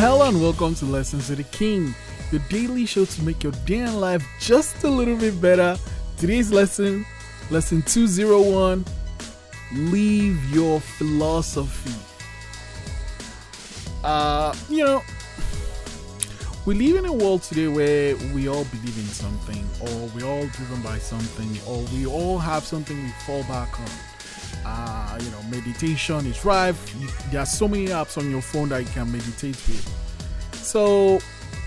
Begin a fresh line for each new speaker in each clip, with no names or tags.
Hello and welcome to Lessons with the King, your daily show to make your day in life just a little bit better. Today's lesson, lesson 201 Leave your philosophy. Uh, you know, we live in a world today where we all believe in something, or we're all driven by something, or we all have something we fall back on. Uh, you know, meditation is rife. You, there are so many apps on your phone that you can meditate with. So,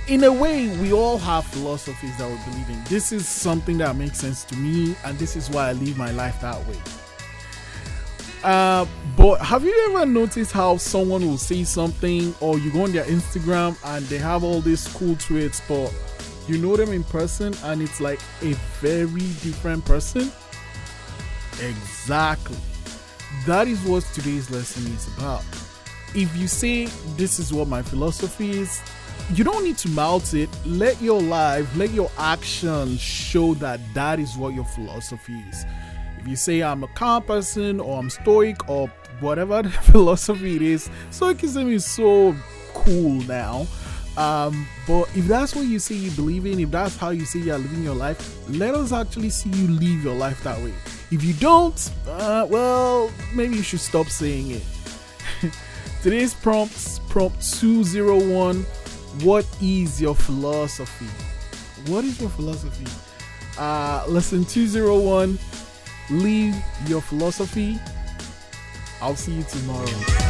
in a way, we all have philosophies that we believe in. This is something that makes sense to me, and this is why I live my life that way. Uh, but have you ever noticed how someone will say something, or you go on their Instagram and they have all these cool tweets, but you know them in person and it's like a very different person? Exactly. That is what today's lesson is about. If you say this is what my philosophy is, you don't need to mouth it. Let your life, let your actions show that that is what your philosophy is. If you say I'm a calm person or I'm stoic or whatever the philosophy it is, stoicism is so cool now. Um, but if that's what you say you believe in, if that's how you say you're living your life, let us actually see you live your life that way. If you don't, uh, well, maybe you should stop saying it. Today's prompts, prompt 201 What is your philosophy? What is your philosophy? Uh, lesson 201 Leave your philosophy. I'll see you tomorrow.